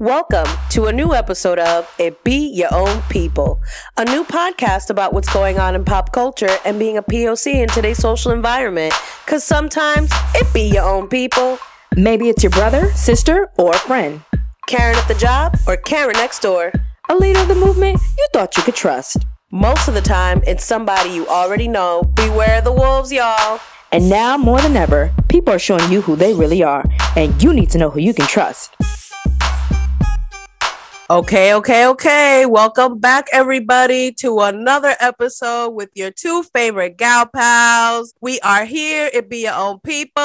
Welcome to a new episode of It Be Your Own People, a new podcast about what's going on in pop culture and being a POC in today's social environment. Because sometimes it be your own people. Maybe it's your brother, sister, or friend. Karen at the job or Karen next door. A leader of the movement you thought you could trust. Most of the time, it's somebody you already know. Beware the wolves, y'all. And now more than ever, people are showing you who they really are, and you need to know who you can trust. Okay, okay, okay. Welcome back, everybody, to another episode with your two favorite gal pals. We are here. It be your own people.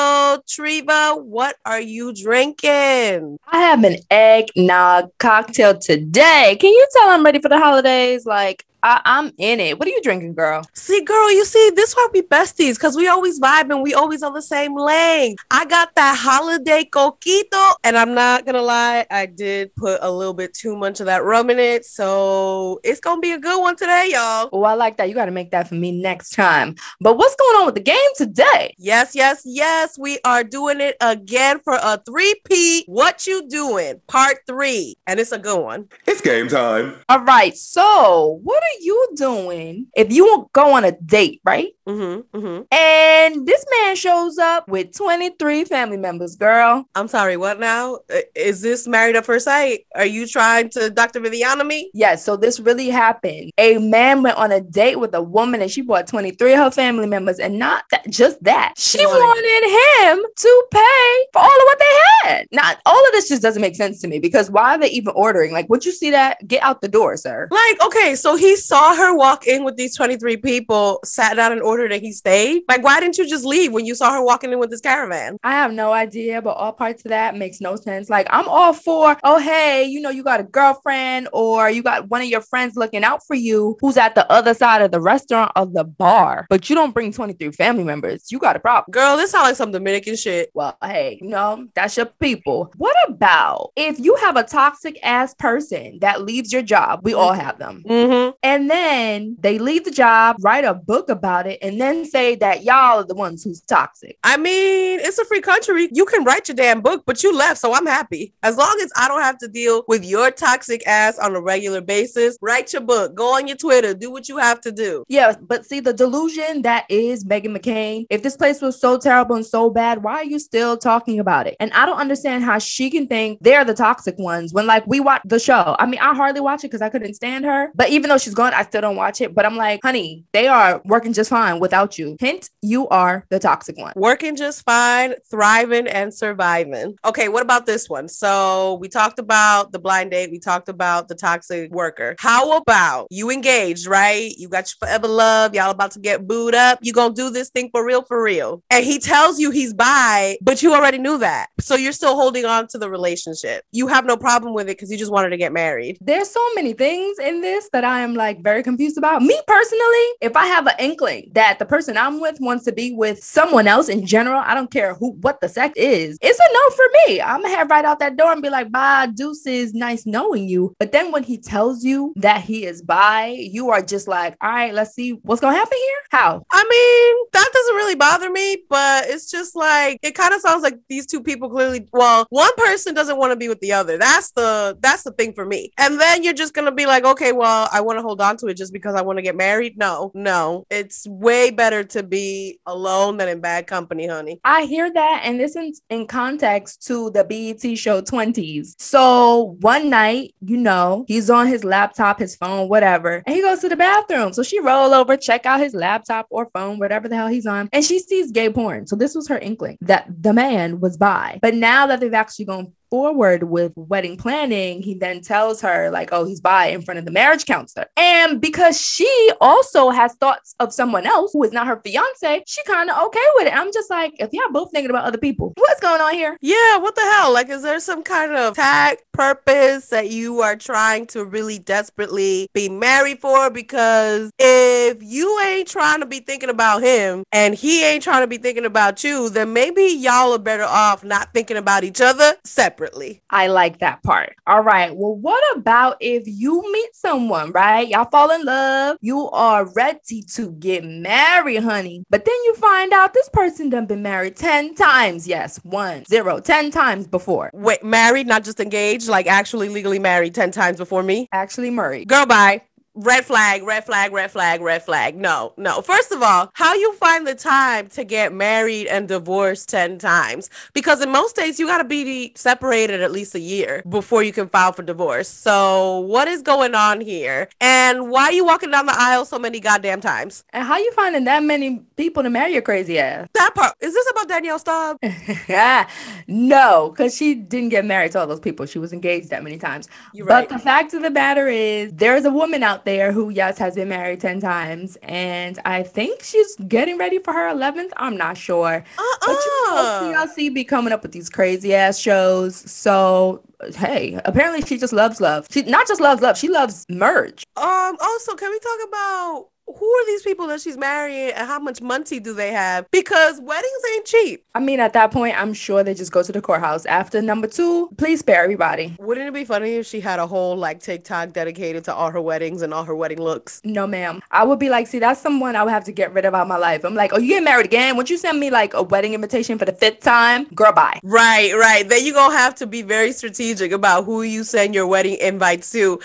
Treva, what are you drinking? I have an eggnog cocktail today. Can you tell I'm ready for the holidays? Like, I, am in it. What are you drinking, girl? See, girl, you see, this why we besties because we always vibe and we always on the same lane. I got that holiday coquito, and I'm not gonna lie, I did put a little bit too much of that rum in it, so it's gonna be a good one today, y'all. Oh, I like that. You got to make that for me next time. But what's going on with the game today? Yes, yes, yes. We are doing it again for a three-P. What you doing? Part three, and it's a good one. It's game time. All right. So, what are you doing if you go on a date, right? Mm-hmm, mm-hmm. And this man shows up with 23 family members, girl. I'm sorry, what now? Is this married at first sight? Are you trying to Dr. Viviana me? Yes, so this really happened. A man went on a date with a woman and she brought 23 of her family members, and not that, just that. She wanted him to pay for all of what they had. Not all of this just doesn't make sense to me because why are they even ordering? Like, would you see that? Get out the door, sir. Like, okay, so he saw her walk in with these 23 people, sat down and ordered order that he stayed? Like, why didn't you just leave when you saw her walking in with this caravan? I have no idea, but all parts of that makes no sense. Like, I'm all for, oh, hey, you know, you got a girlfriend or you got one of your friends looking out for you who's at the other side of the restaurant or the bar, but you don't bring 23 family members. You got a problem. Girl, this sounds like some Dominican shit. Well, hey, you know, that's your people. What about if you have a toxic ass person that leaves your job? We all have them. Mm-hmm. And then they leave the job, write a book about it, and then say that y'all are the ones who's toxic. I mean, it's a free country. You can write your damn book, but you left, so I'm happy. As long as I don't have to deal with your toxic ass on a regular basis, write your book, go on your Twitter, do what you have to do. Yeah, but see the delusion that is Meghan McCain. If this place was so terrible and so bad, why are you still talking about it? And I don't understand how she can think they're the toxic ones when like we watch the show. I mean, I hardly watch it because I couldn't stand her. But even though she's gone, I still don't watch it. But I'm like, honey, they are working just fine without you. Hint, you are the toxic one. Working just fine, thriving and surviving. Okay, what about this one? So we talked about the blind date, we talked about the toxic worker. How about you engaged, right? You got your forever love, y'all about to get booed up. You gonna do this thing for real, for real. And he tells you he's bi, but you already knew that. So you're still holding on to the relationship. You have no problem with it because you just wanted to get married. There's so many things in this that I am like very confused about. Me personally, if I have an inkling that that the person I'm with wants to be with someone else in general, I don't care who what the sex is, it's a no for me. I'm gonna head right out that door and be like, bye, deuces, nice knowing you. But then when he tells you that he is bi, you are just like, all right, let's see what's gonna happen here. How? I mean, that doesn't really bother me, but it's just like it kind of sounds like these two people clearly well, one person doesn't want to be with the other. That's the that's the thing for me. And then you're just gonna be like, okay, well, I want to hold on to it just because I want to get married. No, no. It's way way better to be alone than in bad company, honey. I hear that. And this is in context to the BET show 20s. So one night, you know, he's on his laptop, his phone, whatever, and he goes to the bathroom. So she roll over, check out his laptop or phone, whatever the hell he's on, and she sees gay porn. So this was her inkling that the man was bi. But now that they've actually gone forward with wedding planning, he then tells her, like, oh, he's bi in front of the marriage counselor. And because she also has thoughts of someone else who is not her fiance, she kind of okay with it. I'm just like, if y'all both thinking about other people, what's going on here? Yeah, what the hell? Like, is there some kind of tag purpose that you are trying to really desperately be married for? Because if you ain't trying to be thinking about him and he ain't trying to be thinking about you, then maybe y'all are better off not thinking about each other separate separately. I like that part. All right. Well, what about if you meet someone, right? Y'all fall in love. You are ready to get married, honey. But then you find out this person done been married 10 times. Yes, one, zero, 10 times before. Wait, married, not just engaged, like actually legally married 10 times before me? Actually married. Girl, bye red flag, red flag, red flag, red flag. No, no. First of all, how you find the time to get married and divorced 10 times? Because in most states, you got to be separated at least a year before you can file for divorce. So, what is going on here? And why are you walking down the aisle so many goddamn times? And how you finding that many people to marry your crazy ass? That part. Is this about Danielle Staub? no, because she didn't get married to all those people. She was engaged that many times. You're but right. the fact of the matter is, there's a woman out there who, yes, has been married 10 times. And I think she's getting ready for her 11th. I'm not sure. Uh-uh. But you know, TLC be coming up with these crazy ass shows. So, hey, apparently she just loves love. She not just loves love, she loves merge. Um, also, can we talk about who are these people that she's marrying and how much money do they have? Because weddings ain't cheap. I mean, at that point, I'm sure they just go to the courthouse. After number two, please spare everybody. Wouldn't it be funny if she had a whole like TikTok dedicated to all her weddings and all her wedding looks? No, ma'am. I would be like, see, that's someone I would have to get rid of out my life. I'm like, oh, you getting married again? Would you send me like a wedding invitation for the fifth time? Girl, bye. Right, right. Then you gonna have to be very strategic about who you send your wedding invites to.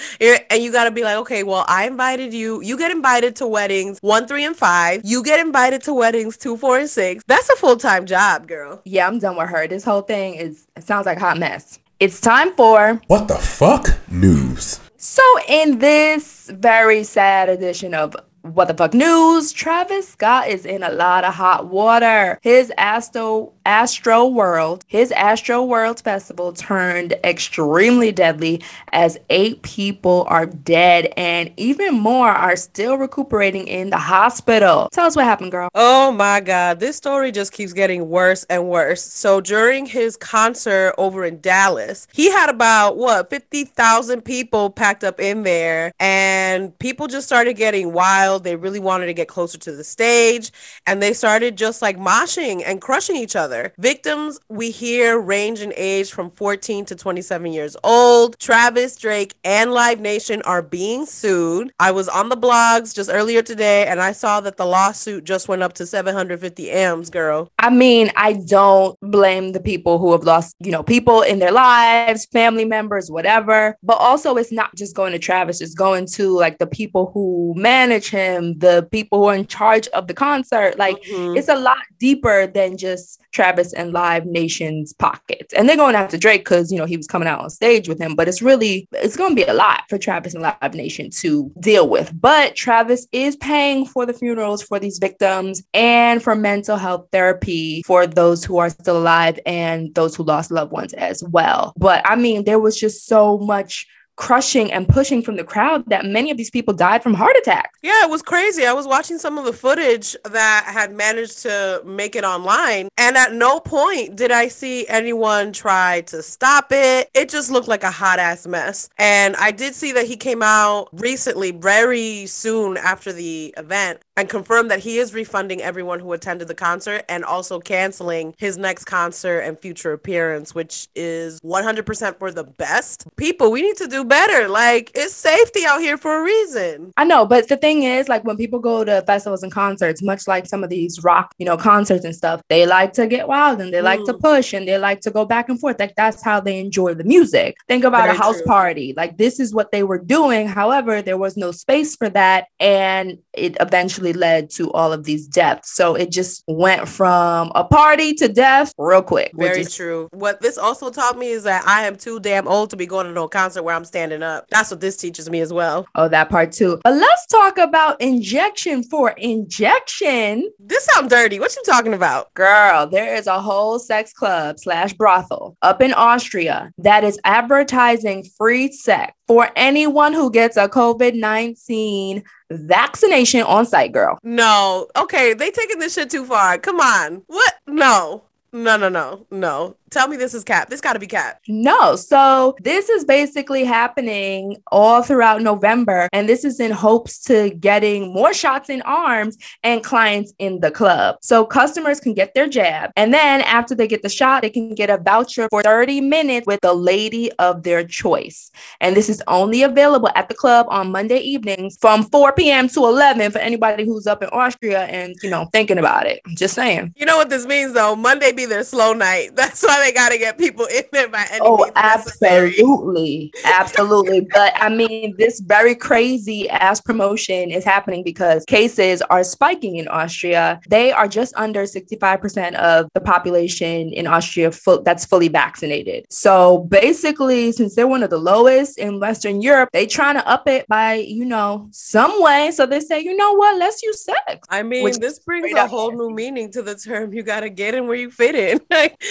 And you gotta be like, okay, well, I invited you. You get invited to weddings one, three, and five. You get invited to weddings two, four, and six. That's a full time job, girl. Yeah, I'm done with her. This whole thing is it sounds like a hot mess. It's time for What the fuck news. So, in this very sad edition of what the fuck news? Travis Scott is in a lot of hot water. His Astro Astro World, his Astro World festival turned extremely deadly as eight people are dead and even more are still recuperating in the hospital. Tell us what happened, girl. Oh my god, this story just keeps getting worse and worse. So during his concert over in Dallas, he had about what 50,000 people packed up in there and people just started getting wild. They really wanted to get closer to the stage and they started just like moshing and crushing each other. Victims we hear range in age from 14 to 27 years old. Travis, Drake, and Live Nation are being sued. I was on the blogs just earlier today and I saw that the lawsuit just went up to 750 M's, girl. I mean, I don't blame the people who have lost, you know, people in their lives, family members, whatever. But also, it's not just going to Travis, it's going to like the people who manage him him, the people who are in charge of the concert. Like mm-hmm. it's a lot deeper than just Travis and Live Nation's pockets. And they're going after Drake because you know he was coming out on stage with him, but it's really it's gonna be a lot for Travis and Live Nation to deal with. But Travis is paying for the funerals for these victims and for mental health therapy for those who are still alive and those who lost loved ones as well. But I mean, there was just so much crushing and pushing from the crowd that many of these people died from heart attacks. Yeah, it was crazy. I was watching some of the footage that had managed to make it online, and at no point did I see anyone try to stop it. It just looked like a hot ass mess. And I did see that he came out recently, very soon after the event, and confirmed that he is refunding everyone who attended the concert and also canceling his next concert and future appearance, which is 100% for the best. People, we need to do better. Like it's safety out here for a reason. I know, but the thing is, like when people go to festivals and concerts, much like some of these rock, you know, concerts and stuff, they like to get wild and they mm. like to mm. push and they like to go back and forth. Like that's how they enjoy the music. Think about Very a house true. party. Like this is what they were doing. However, there was no space for that. And it eventually led to all of these deaths. So it just went from a party to death real quick. Very is- true. What this also taught me is that I am too damn old to be going to no concert where I'm standing standing up. That's what this teaches me as well. Oh, that part too. But let's talk about injection for injection. This sounds dirty. What you talking about? Girl, there is a whole sex club slash brothel up in Austria that is advertising free sex for anyone who gets a COVID 19 vaccination on site, girl. No. Okay. They taking this shit too far. Come on. What? No. No, no, no, no. Tell me this is cap. This got to be cap. No. So this is basically happening all throughout November. And this is in hopes to getting more shots in arms and clients in the club. So customers can get their jab. And then after they get the shot, they can get a voucher for 30 minutes with the lady of their choice. And this is only available at the club on Monday evenings from 4 p.m. to 11 for anybody who's up in Austria and, you know, thinking about it. I'm just saying. You know what this means though? Monday be their slow night. That's why they got to get people in there by any Oh, means absolutely. Absolutely. but I mean, this very crazy ass promotion is happening because cases are spiking in Austria. They are just under 65% of the population in Austria full, that's fully vaccinated. So basically, since they're one of the lowest in Western Europe, they trying to up it by, you know, some way. So they say, you know what, let's use sex. I mean, Which this brings a whole new meaning to the term. You got to get in where you fit in. Like,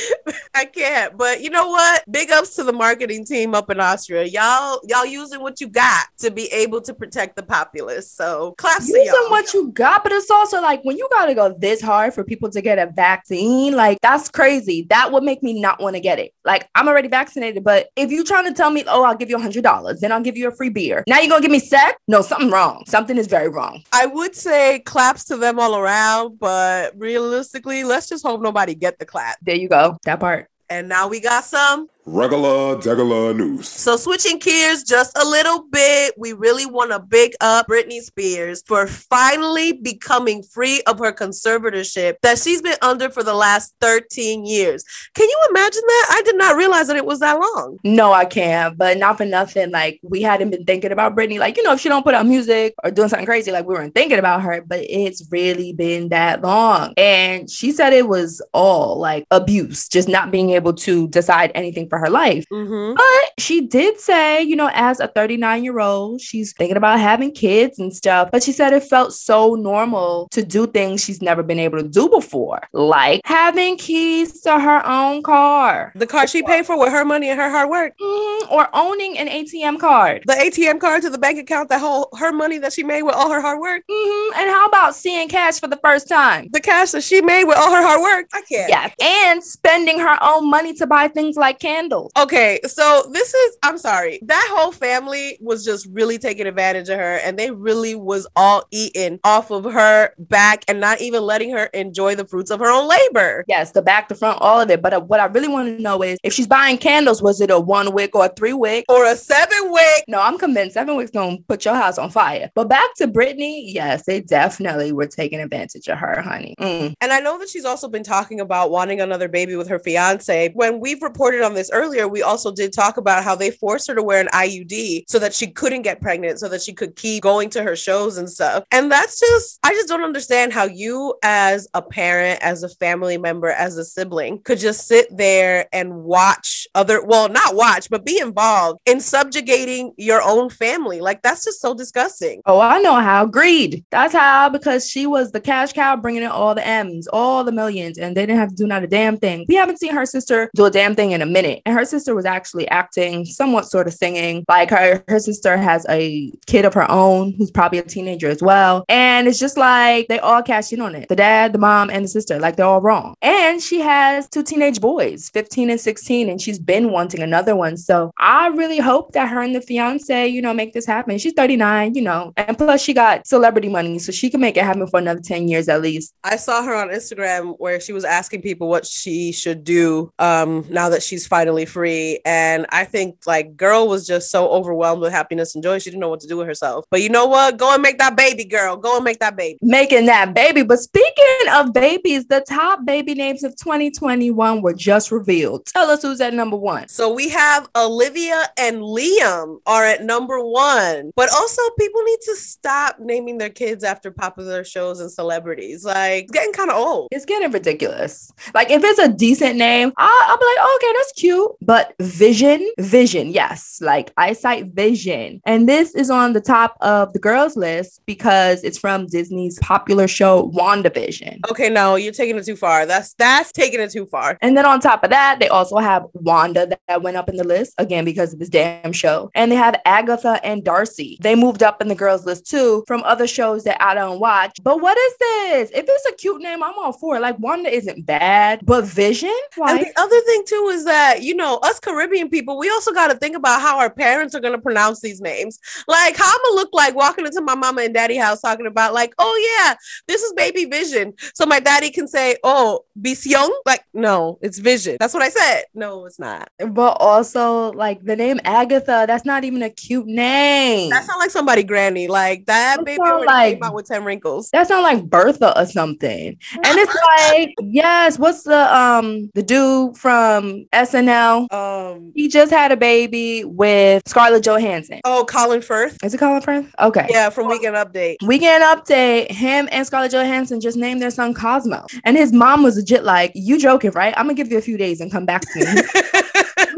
I can't. But you know what? Big ups to the marketing team up in Austria. Y'all, y'all using what you got to be able to protect the populace. So claps to using what you got, but it's also like when you gotta go this hard for people to get a vaccine, like that's crazy. That would make me not want to get it. Like I'm already vaccinated, but if you trying to tell me, oh, I'll give you a hundred dollars, then I'll give you a free beer. Now you're gonna give me sex? No, something wrong. Something is very wrong. I would say claps to them all around, but realistically, let's just hope nobody get the clap. There you go. That part. And now we got some Regular degular news. So switching gears just a little bit, we really want to big up Britney Spears for finally becoming free of her conservatorship that she's been under for the last 13 years. Can you imagine that? I did not realize that it was that long. No, I can't. But not for nothing. Like we hadn't been thinking about Britney. Like you know, if she don't put out music or doing something crazy, like we weren't thinking about her. But it's really been that long. And she said it was all like abuse, just not being able to decide anything for her life. Mm-hmm. But she did say, you know, as a 39 year old, she's thinking about having kids and stuff. But she said it felt so normal to do things she's never been able to do before, like having keys to her own car The car she paid for with her money and her hard work. Mhm, or owning an ATM card. The ATM card to the bank account, that whole her money that she made with all her hard work. Mhm, And how about seeing cash for the first time? The cash that she made with all her hard work. I can't. Yes. And spending her own money to buy things like candles. Okay, so this is I'm sorry. That whole family was just really taking advantage of her and they really was all eating off of her back and not even letting her enjoy the fruits of her own labor. Yes, the back, the front, all of it. But uh, what I really want to know is if she's buying candles, was it a one wick or a three wick? Or a seven wick. No, I'm convinced Seven Wicks gonna put your house on fire. But back to Britney, yes, they definitely were taking advantage of her, honey. Mm. And I know that she's also been talking about wanting another baby with her fiance. When we've reported on this earlier, we also did talk about how they forced her to wear an IUD so that she couldn't get pregnant, so that she could keep going to her shows and stuff. And that's just, I just don't understand how you, as a parent, as a family member, as a sibling, could just sit there and watch other, well, not watch, but be involved in subjugating your own family. Like, that's just so disgusting. Oh, I know how. Greed. That's how, because she was the cash cow bringing in all the M's, all the millions, and they didn't have to do not a damn thing. We haven't seen her sister do a damn thing in a minute. And her sister was actually acting, somewhat sort of singing. Like her, her sister has a kid of her own who's probably a teenager as well. And it's just like they all cash in on it. The dad, the mom, and the sister. Like they're all wrong. And she has two teenage boys, 15 and 16, and she's been wanting another one. So I really hope that her and the fiance, you know, make this happen. She's 39, you know, and plus she got celebrity money, so she can make it happen for another 10 years at least. I saw her on Instagram where she was asking people what she should do um now that she's finally free and I think like girl was just so overwhelmed with happiness and joy she didn't know what to do with herself. But you know what? Go and make that baby girl. Go and make that baby. Making that baby. But speaking of babies, the top baby names of 2021 were just revealed. Tell us who's at number one. So we have Olivia and Liam are at number 1. But also people need to stop naming their kids after popular shows and celebrities. Like it's getting kind of old. It's getting ridiculous. Like if it's a decent name, I'll, I'll be like, oh, okay, that's cute. But Vision, Vision, yes, like eyesight vision. And this is on the top of the girls list because it's from Disney's popular show WandaVision. Okay, no, you're taking it too far. That's that's taking it too far. And then on top of that, they also have Wanda that, that went up in the list again because of this damn show. And they have Agatha and Darcy. They moved up in the girls list too from other shows that I don't watch. But what is this? If it's a cute name, I'm all for it. Like Wanda isn't bad, but Vision? And the other thing too is that you know us Caribbean people, we also got to think about how our parents are going to pronounce these names. Like how I'm gonna look like walking into my mama and daddy house talking about like, oh yeah, this is baby Vision, so my daddy can say, oh, Vision. Like no, it's Vision. That's what I said. No, it's not. but also like the name Agatha, that's not even a cute name. That sounds like somebody granny. Like that That baby like- came out with ten wrinkles. That's not like Bertha or something. And it's like, yes, what's the um the dude from SNL? Um. He just had a baby with Scarlett Johansson. Oh, Colin Firth. Is it Colin Firth? Okay. Yeah, from Weekend Update. Weekend update. Him and Scarlett Johansson just named their son Cosmo. And his mom was legit like, You joking, right? I'm gonna give you a few days and come back to me.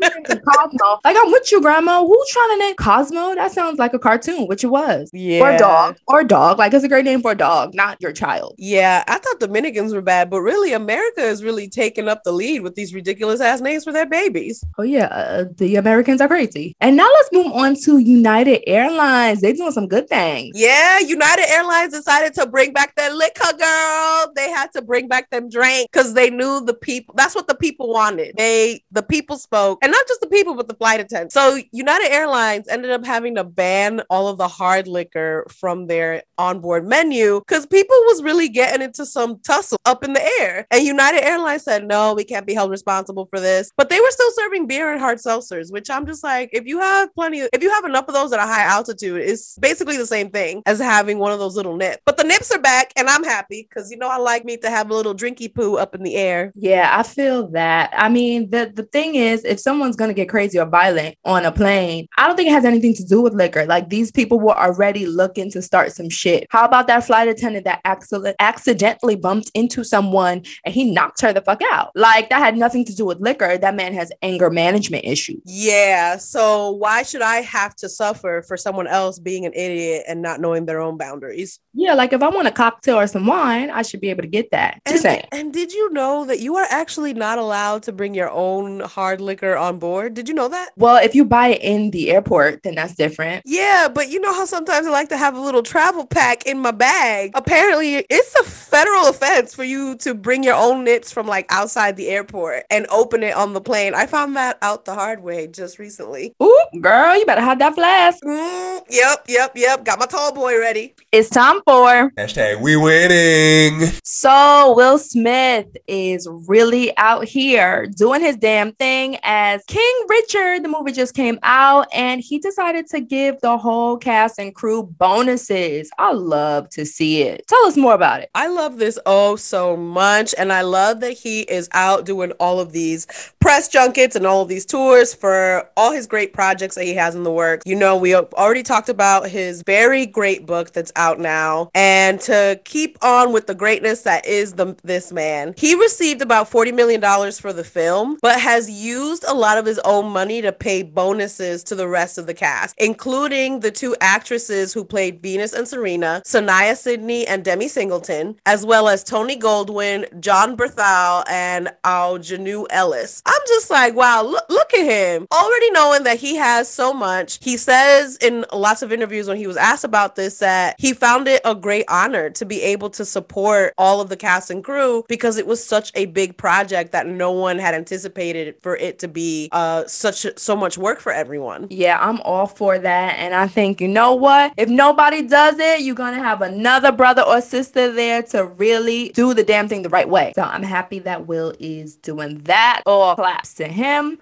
Cosmo. Like, I'm with you, grandma. Who's trying to name Cosmo? That sounds like a cartoon, which it was. yeah. Or dog. Or dog. Like, it's a great name for a dog, not your child. Yeah, I thought Dominicans were bad, but really, America is really taking up the lead with these ridiculous ass names for their babies. Oh, yeah. Uh, the Americans are crazy. And now let's move on to United Airlines. They're doing some good things. Yeah, United Airlines decided to bring back their liquor, girl. They had to bring back them drink because they knew the people. That's what the people wanted. They, the people spoke, and not just the people, but the flight attendants. So United Airlines ended up having to ban all of the hard liquor from their onboard menu because people was really getting into some tussle up in the air. And United Airlines said, no, we can't be held responsible for this. But they were still serving beer and hard seltzers, which I'm just like, if you have plenty, of, if you have enough of those at a high altitude, it's basically the same thing as having one of those little nips. But the nips are back, and I'm happy because you know I like me to have a little drinky poo up in the air. Yeah, I feel that. I mean, the, the thing is, if someone's going to get crazy or violent on a plane, I don't think it has anything to do with liquor. Like, these people were already looking to start some shit. How about that flight attendant that accident- accidentally bumped into someone and he knocked her the fuck out? Like, that had nothing to do with liquor. That man has anger management issues. Yeah, so why should I have to suffer for someone else being an idiot and not knowing their own boundaries? Yeah, like if I want a cocktail or some wine, I should be able to get that. Just saying. And, and did you know that you are actually not allowed to bring your own hard liquor on board? Did you know that? Well, if you buy it in the airport, then that's different. Yeah, but you know how sometimes I like to have a little travel pack in my bag. Apparently, it's a federal offense for you to bring your own nips from like outside the airport and open it on the plane. I found that out the hard way just recently. Ooh, girl, you better have that flask. Mm, yep, yep, yep. Got my tall boy ready. It's time for. Hashtag we winning. So, Will Smith is really out here doing his damn thing as King Richard. The movie just came out and he decided to give the whole cast and crew bonuses. I love to see it. Tell us more about it. I love this oh so much. And I love that he is out doing all of these press junkets and all of these tours for all his great projects that he has in the works. You know, we already talked about his very great book that's out now. And to keep on with the greatness that is the this man, he received about $40 million for the film, but has used a lot of his own money to pay bonuses to the rest of the cast, including the two actresses who played Venus and Serena, Saniyya Sidney and Demi Singleton, as well as Tony Goldwyn, Jon Bernthal, and Aunjanue Ellis. I'm just like, wow, look, look at him. Already knowing that he has so much. He says in lots of interviews when he was asked about this that he found it a great honor to be able to support all of the cast and crew because it was such a big project that no one had anticipated for it to be uh such so much work for everyone. Yeah, I'm all for that. And I think, you know what? If nobody does it, you're going to have another brother or sister there to really do the damn thing the right way. So I'm happy that Will is doing that. All claps to him.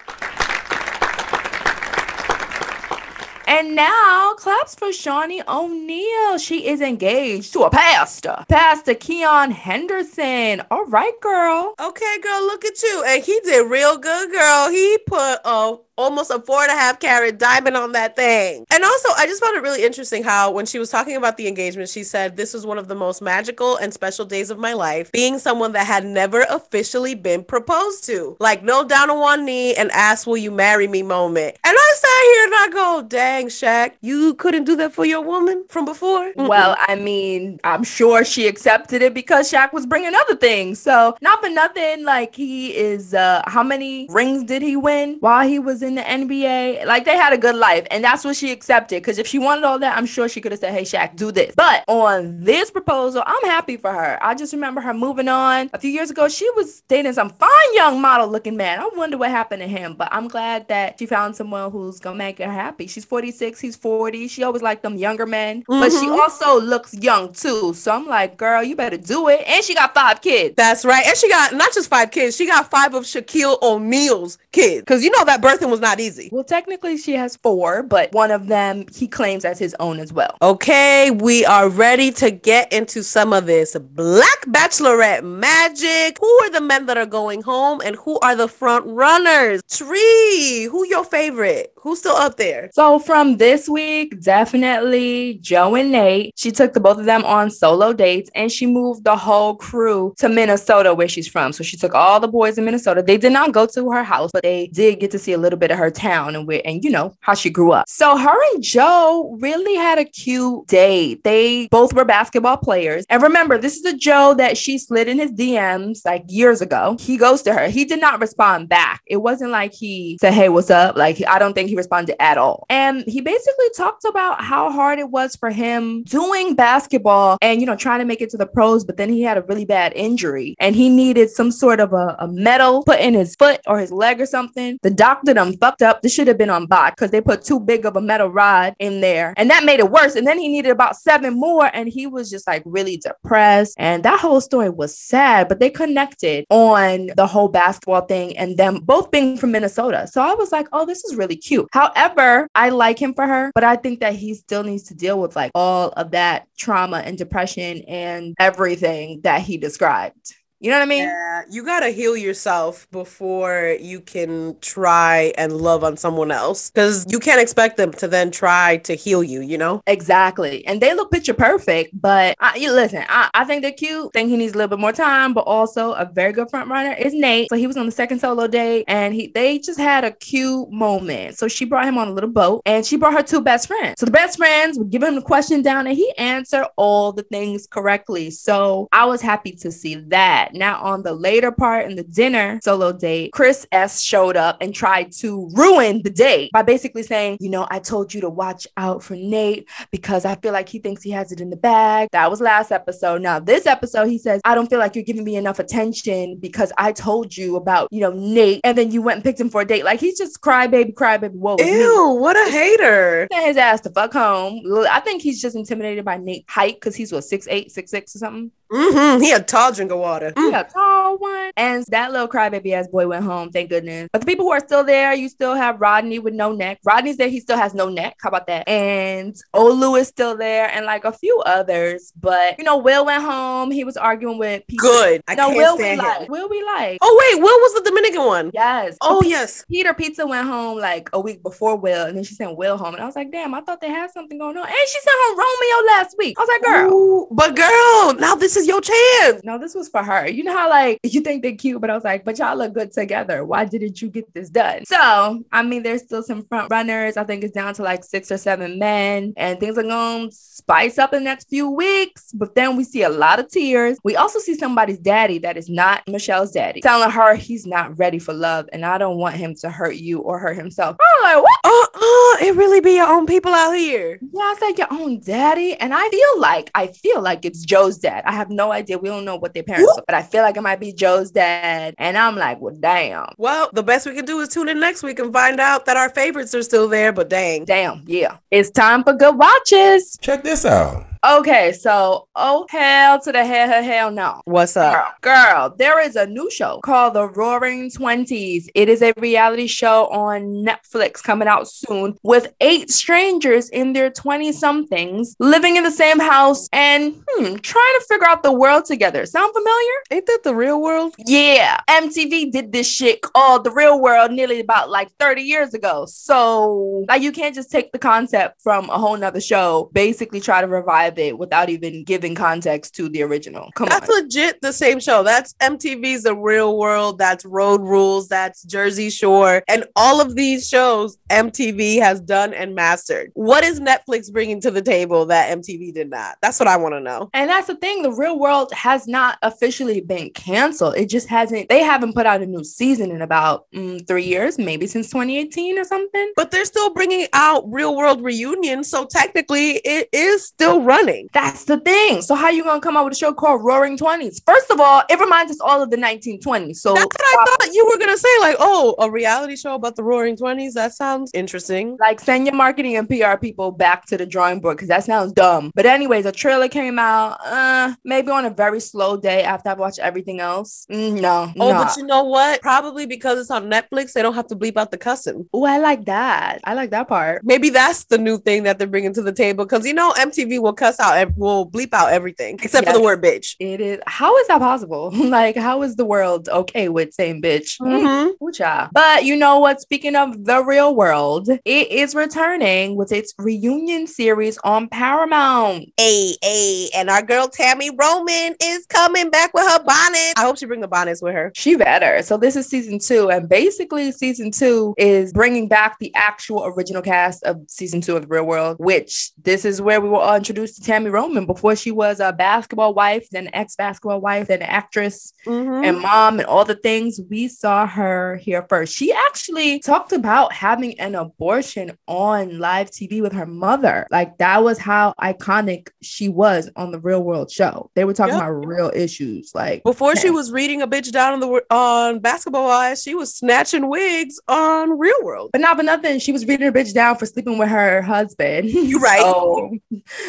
And now, claps for Shaunie O'Neal. She is engaged to a pastor, Pastor Keion Henderson. All right, girl. Okay, girl, look at you. And he did real good, girl. He put a almost a four and a half carat diamond on that thing. And also, I just found it really interesting how when she was talking about the engagement, she said, This was one of the most magical and special days of my life, being someone that had never officially been proposed to. Like, no down on one knee and ask, Will you marry me moment. And I sat here and I go, Dang, Shaq, you couldn't do that for your woman from before? Mm-mm. Well, I mean, I'm sure she accepted it because Shaq was bringing other things. So, not for nothing, like he is, uh, how many rings did he win while he was in the NBA? Like they had a good life. And that's what she accepted. Because if she wanted all that, I'm sure she could have said, hey, Shaq, do this. But on this proposal, I'm happy for her. I just remember her moving on. A few years ago, she was dating some fine young model looking man. I wonder what happened to him. But I'm glad that she found someone who's going to make her happy. She's 46, he's 40. She always liked them younger men. Mm-hmm. But she mm-hmm. also looks young too. So I'm like, girl, you better do it. And she got five kids. That's right. And she got not just five kids, she got five of Shaquille O'Neal's kids. Because you know that birthing was not easy. Well, technically, she has four, but one of them he claims as his own as well. Okay, we are ready to get into some of this Black Bachelorette magic. Who are the men that are going home and who are the front runners? Tree, who your favorite? Who's still up there? So from this week, definitely Joe and Nate. She took the both of them on solo dates and she moved the whole crew to Minnesota where she's from. So she took all the boys in Minnesota. They did not go to her house, but they did get to see a little bit her town and where and you know how she grew up. So her and Joe really had a cute date. They both were basketball players. And remember, this is a Joe that she slid in his DMs like years ago. He goes to her. He did not respond back. It wasn't like he said, Hey, what's up? Like I don't think he responded at all. And he basically talked about how hard it was for him doing basketball and, you know, trying to make it to the pros, but then he had a really bad injury and he needed some sort of a, a metal put in his foot or his leg or something. The doctor fucked up. This should have been on bot because they put too big of a metal rod in there and that made it worse. And then he needed about seven more and he was just like really depressed. And that whole story was sad, but they connected on the whole basketball thing and them both being from Minnesota. So I was like, oh, this is really cute. However, I like him for her, but I think that he still needs to deal with like all of that trauma and depression and everything that he described. You know what I mean? Yeah, you gotta heal yourself before you can try and love on someone else because you can't expect them to then try to heal you, you know? Exactly. And they look picture perfect, but I, you listen, I, I think they're cute. Think he needs a little bit more time, but also a very good front runner is Nate. So he was on the second solo date and he they just had a cute moment. So she brought him on a little boat and she brought her two best friends. So the best friends would give him the question down and he answered all the things correctly. So I was happy to see that. Now, on the later part in the dinner solo date, Chris S showed up and tried to ruin the date by basically saying, You know, I told you to watch out for Nate because I feel like he thinks he has it in the bag. That was last episode. Now, this episode, he says, I don't feel like you're giving me enough attention because I told you about, you know, Nate and then you went and picked him for a date. Like he's just cry crybaby, crybaby. Whoa. Ew, what a hater. Send his ass to fuck home. I think he's just intimidated by Nate height because he's what, six eight, six six or something. Mm-hmm. He had tall drink of water. Mm. He a one. And that little crybaby ass boy went home. Thank goodness. But the people who are still there, you still have Rodney with no neck. Rodney's there. He still has no neck. How about that? And Olu is still there, and like a few others. But you know, Will went home. He was arguing with Peter. Good. I no, Will we like. Will we like? Oh wait, Will was the Dominican one. Yes. Oh yes. Peter Pizza went home like a week before Will, and then she sent Will home, and I was like, damn, I thought they had something going on. And she sent home Romeo last week. I was like, girl. Ooh, but girl, now this is your chance. No, this was for her. You know how like you think they're cute, but I was like, but y'all look good together. Why didn't you get this done? So I mean, there's still some front runners. I think it's down to like six or seven men, and things are gonna spice up in the next few weeks. But then we see a lot of tears. We also see somebody's daddy that is not Michelle's daddy, telling her he's not ready for love, and I don't want him to hurt you or hurt himself. I'm like, what? Oh, Uh-uh, it really be your own people out here. Yeah, I said your own daddy, and I feel like I feel like it's Joe's dad. I have no idea. We don't know know what their parents are, but I feel like it might be Joe's dad. And I'm like, well, damn. Well, the best we can do is tune in next week and find out that our favorites are still there, but dang. Damn, yeah. It's time for good watches. Check this out. Okay, so oh hell to the hell, hell, hell no. What's up? Girl, girl, there is a new show called The Roaring Twenties. It is a reality show on Netflix coming out soon with eight strangers in their 20 somethings living in the same house and hmm, trying to figure out the world together. Sound familiar? Ain't that the real world? Yeah, MTV did this shit called The Real World nearly about like 30 years ago. So, like, you can't just take the concept from a whole nother show, basically try to revive it without even giving context to the original. Come That's on. legit the same show. That's MTV's The Real World. That's Road Rules. That's Jersey Shore. And all of these shows MTV has done and mastered. What is Netflix bringing to the table that MTV did not? That's what I want to know. And that's the thing, the real world has not officially been canceled. It just hasn't, they haven't put out a new season in about mm, three years, maybe since 2018 or something. But they're still bringing out Real World Reunion. So technically, it is still running. That's the thing. So how are you gonna come out with a show called Roaring Twenties? First of all, it reminds us all of the 1920s. So That's what I thought you were going to say. Like, oh, a reality show about the Roaring 20s. That sounds interesting. like send your marketing and PR people back to the drawing board because that sounds dumb. But anyways, a trailer came out. Uh, maybe on a very slow day after I've watched everything else. Mm, no, Oh, no. but you know what? Probably because it's on Netflix, they don't have to bleep out the cussing. Oh, I like that. I like that part. Maybe that's the new thing that they're bringing to the table because you know MTV will cuss out, ev- will bleep out everything except for the word bitch. It is. How is that possible? like, how is the world okay with saying bitch? Mm, Mhm. Ooh-cha. But you know what? Speaking of the real world, it is returning with its reunion series on Paramount. Hey, hey, and our girl Tami Roman is coming back with her bonnet. I hope she bring the bonnets with her. She better. So this is season two, and basically season two is bringing back the actual original cast of season two of the Real World. Which this is where we were all introduced to Tami Roman before she was a basketball wife, then ex basketball wife, then actress Mhm. and mom, and all the things. We saw her here first. She actually talked about having an abortion on live TV with her mother. Like that was how iconic she was on the Real World show. They were talking Yep. about real issues, like Before she was reading a bitch down on the on basketball wives, she was snatching wigs on Real World. But not for nothing, she was reading her bitch down for sleeping with her husband. You right. So,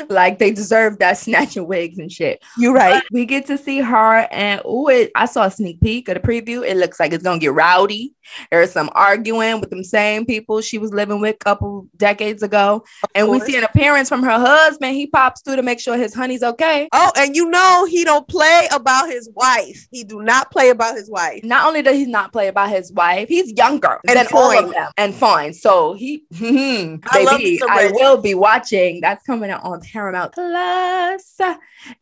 like they deserve that snatching wigs and shit. You're right. We get to see her, and it, I saw a sneak peek of the preview. It looks like it's gonna get rowdy. There's some arguing with them same people she was living with a couple decades ago, and we see an appearance from her husband. He pops through to make sure his honey's okay. Oh, and you know he don't play about his wife. He do not play about his wife. Not only does he not play about his wife, he's younger And than all of them and fine. So he, hmm, I love baby, I will be watching. That's coming out on Paramount Plus,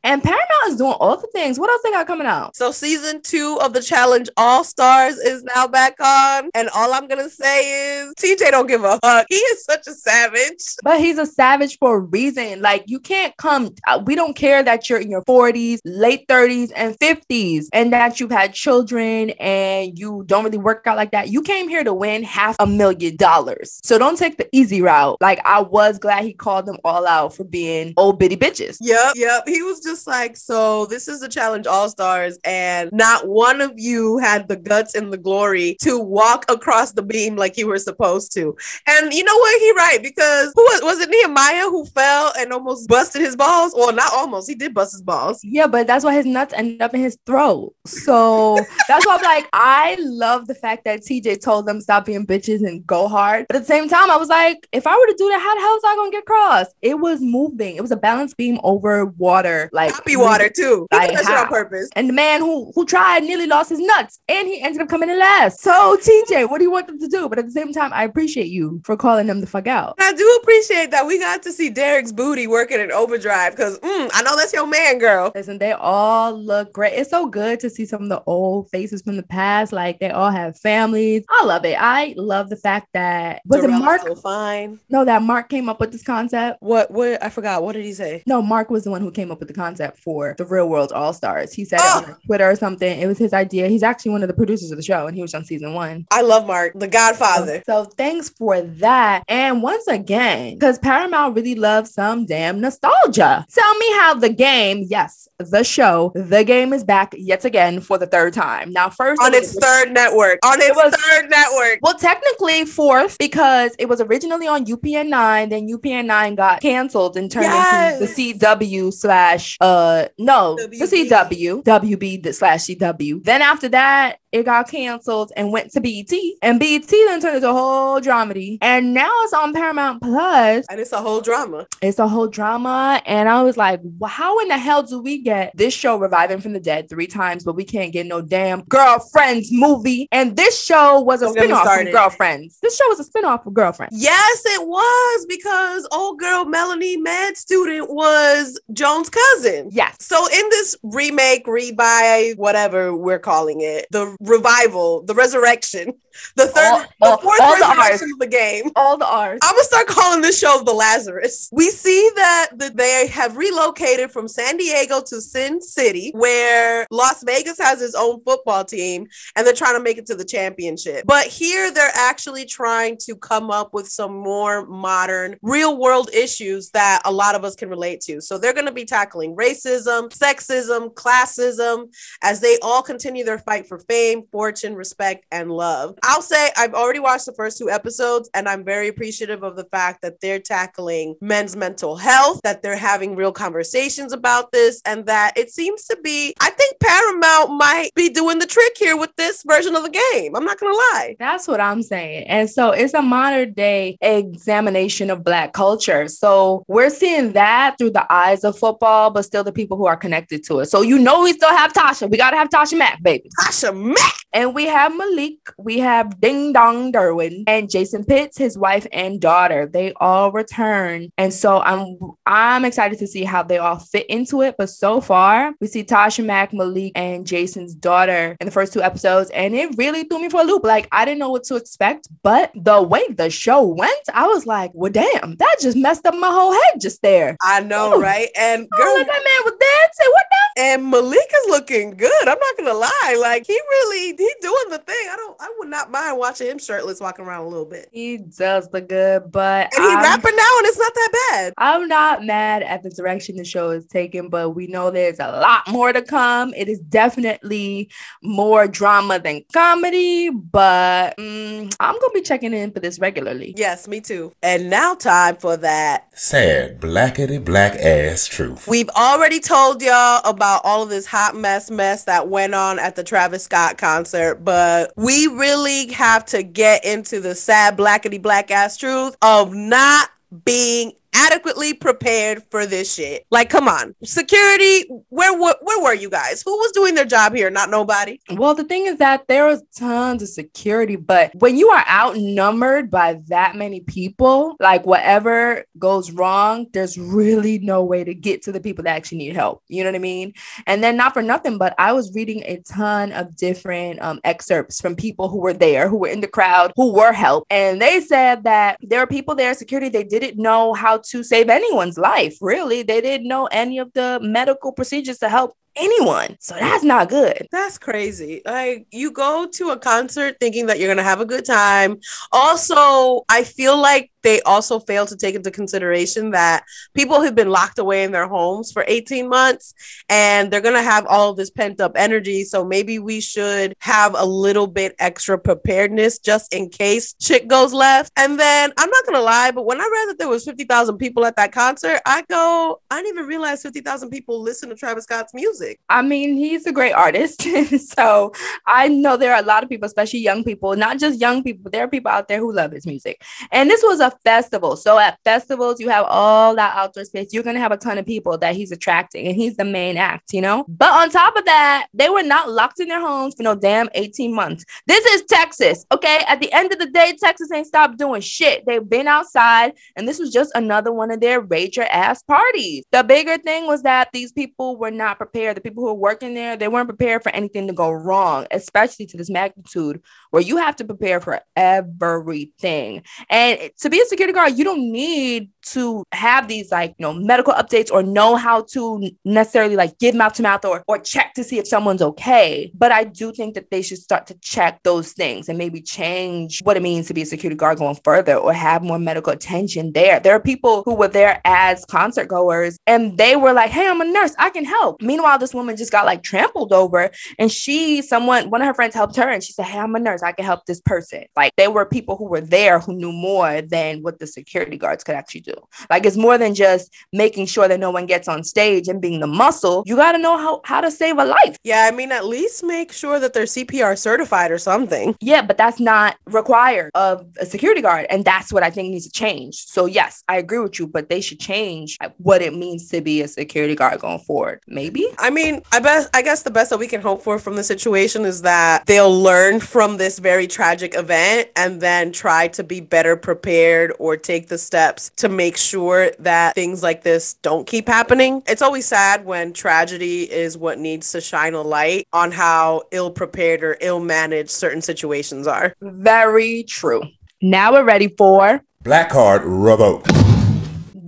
and Paramount is doing all the things. What else they got coming out? So season two of the challenge All Stars is now back on, and all I'm gonna say is TJ don't give a fuck. He is such a savage. But he's a savage for a reason. Like you can't come. uh, We don't care that you're in your 40s, late 30s, and 50s, and that you've had children and you don't really work out like that. You came here to win half a million dollars. So don't take the easy route. Like I was glad he called them all out for being old bitty bitches. Yep, yep. He was just like, so this is the challenge All Stars, and not one of you had the guts and the glory to walk across the beam like you were supposed to. And you know what? He right because who was, was it Nehemiah who fell and almost busted his balls? Well, not almost. He did bust his balls. Yeah, but that's why his nuts ended up in his throat. So that's why I'm like, I love the fact that TJ told them stop being bitches and go hard. But at the same time, I was like, if I were to do that, how the hell is I gonna get across? It was moving. It was a balance beam over water, like Happy water too. Like on purpose. And the man who who tried nearly lost his nuts, and he ended up coming in last. So Oh, TJ, what do you want them to do? But at the same time, I appreciate you for calling them the fuck out. I do appreciate that we got to see Derek's booty working in overdrive because mm, I know that's your man, girl. Listen, they all look great. It's so good to see some of the old faces from the past. Like they all have families. I love it. I love the fact that was it Mark? so fine. No, that Mark came up with this concept. What? What? I forgot. What did he say? No, Mark was the one who came up with the concept for the Real World All Stars. He said Oh. it on Twitter or something. It was his idea. He's actually one of the producers of the show, and he was on season one. I love Mark, the Godfather. So thanks for that. And once again, because Paramount really loves some damn nostalgia. Tell me how the game, yes, the show, the game is back yet again for the third time. Now, first on it was- its third network. On its was- third network. Well, technically fourth because it was originally on UPN 9, then UPN 9 got canceled and turned Yes. Yes. the CW slash uh no the CW WB slash CW. Then after that, it got canceled and went to BET, and BET then turned into a whole dramedy, and now it's on Paramount And it's a whole drama. It's a whole drama, and I was like, "Well, how in the hell do we get this show reviving from the dead three times, but we can't get no damn girlfriends movie?" And this show was a get spinoff from. Girlfriends. This show was a spinoff of Girlfriends. Yes, it was because old girl Melanie med student was Joan's cousin. Yes. So in this remake, rebuy, whatever we're calling it, the revival, the resurrection, election the third, All- the fourth all the resurrection Rs. of the game. All the R's. I'm gonna start calling this show the Lazarus. We see that that they have relocated from San Diego to Sin City, where Las Vegas has its own football team, and they're trying to make it to the championship. But here they're actually trying to come up with some more modern, real world issues that a lot of us can relate to. So they're gonna be tackling racism, sexism, classism, as they all continue their fight for fame, fortune, respect, and love. I'll say I've already watched the first two episodes, and I'm very appreciative of the fact that they're tackling men's mental health, that they're having real conversations about this, and that it seems to be, I think Paramount might be doing the trick here with this version of the game. I'm not gonna lie. That's what I'm saying. And so it's a modern day examination of Black culture. So we're seeing that through the eyes of football, but still the people who are connected to it. So you know, we still have Tasha. We got to have Tasha Mack, baby. Tasha Mack. And we have Malik, we have Ding Dong Derwin, and Jason Pitts, his wife and daughter. They all return, and so I'm I'm excited to see how they all fit into it. But so far, we see Tasha Mack, Malik, and Jason's daughter in the first two episodes, and it really threw me for a loop. Like I didn't know what to expect, but the way the show went, I was like, "Well, damn, that just messed up my whole head just there." I know, Ooh. right? And Oh, girl, that man was dancing. What the? and Malik is looking good. I'm not gonna lie. Like he really he doing the thing. I don't I would not mind watching him shirtless walking around a little bit. He does look good, but And he I'm- rapping now and it's not that bad. I'm not mad at the direction the show is taking, but we know there's a lot more to come. It is definitely more drama than comedy, but mm, I'm gonna be checking in for this regularly. Yes, me too. And now time for that. Sad blackety black ass truth. We've already told y'all about all of this hot mess mess that went on at the Travis Scott concert, but we really have to get into the sad blackety black ass truth of not being adequately prepared for this shit. Like, come on, security. Where were where were you guys? Who was doing their job here? Not nobody. Well, the thing is that there was tons of security, but when you are outnumbered by that many people, like whatever goes wrong, there's really no way to get to the people that actually need help. You know what I mean? And then, not for nothing, but I was reading a ton of different um, excerpts from people who were there, who were in the crowd, who were helped. And they said that there are people there, security, they didn't know how to save anyone's life, really. They didn't know any of the medical procedures to help anyone. So that's not good. That's crazy. Like you go to a concert thinking that you're gonna have a good time. Also, I feel like they also fail to take into consideration that people have been locked away in their homes for 18 months and they're gonna have all this pent up energy. So maybe we should have a little bit extra preparedness just in case shit goes left. And then I'm not gonna lie, but when I read that there was 50,000 people at that concert, I go, I didn't even realize 50,000 people listen to Travis Scott's music. I mean, he's a great artist. so I know there are a lot of people, especially young people, not just young people, there are people out there who love his music. And this was a festival. So at festivals, you have all that outdoor space. You're going to have a ton of people that he's attracting, and he's the main act, you know? But on top of that, they were not locked in their homes for no damn 18 months. This is Texas, okay? At the end of the day, Texas ain't stopped doing shit. They've been outside, and this was just another one of their rager ass parties. The bigger thing was that these people were not prepared. The people who are working there, they weren't prepared for anything to go wrong, especially to this magnitude where you have to prepare for everything. And to be a security guard, you don't need to have these like you know medical updates or know how to necessarily like give mouth to mouth or or check to see if someone's okay. But I do think that they should start to check those things and maybe change what it means to be a security guard going further or have more medical attention there. There are people who were there as concert goers and they were like, "Hey, I'm a nurse. I can help." Meanwhile, this woman just got like trampled over and she someone one of her friends helped her and she said, "Hey, I'm a nurse. I can help this person." Like there were people who were there who knew more than what the security guards could actually do. Like it's more than just making sure that no one gets on stage and being the muscle. You got to know how how to save a life. Yeah, I mean, at least make sure that they're CPR certified or something. Yeah, but that's not required of a security guard, and that's what I think needs to change. So yes, I agree with you, but they should change what it means to be a security guard going forward. Maybe. I mean, I bet I guess the best that we can hope for from the situation is that they'll learn from this very tragic event and then try to be better prepared or take the steps to make sure that things like this don't keep happening. It's always sad when tragedy is what needs to shine a light on how ill prepared or ill managed certain situations are. Very true. Now we're ready for Black card revoked.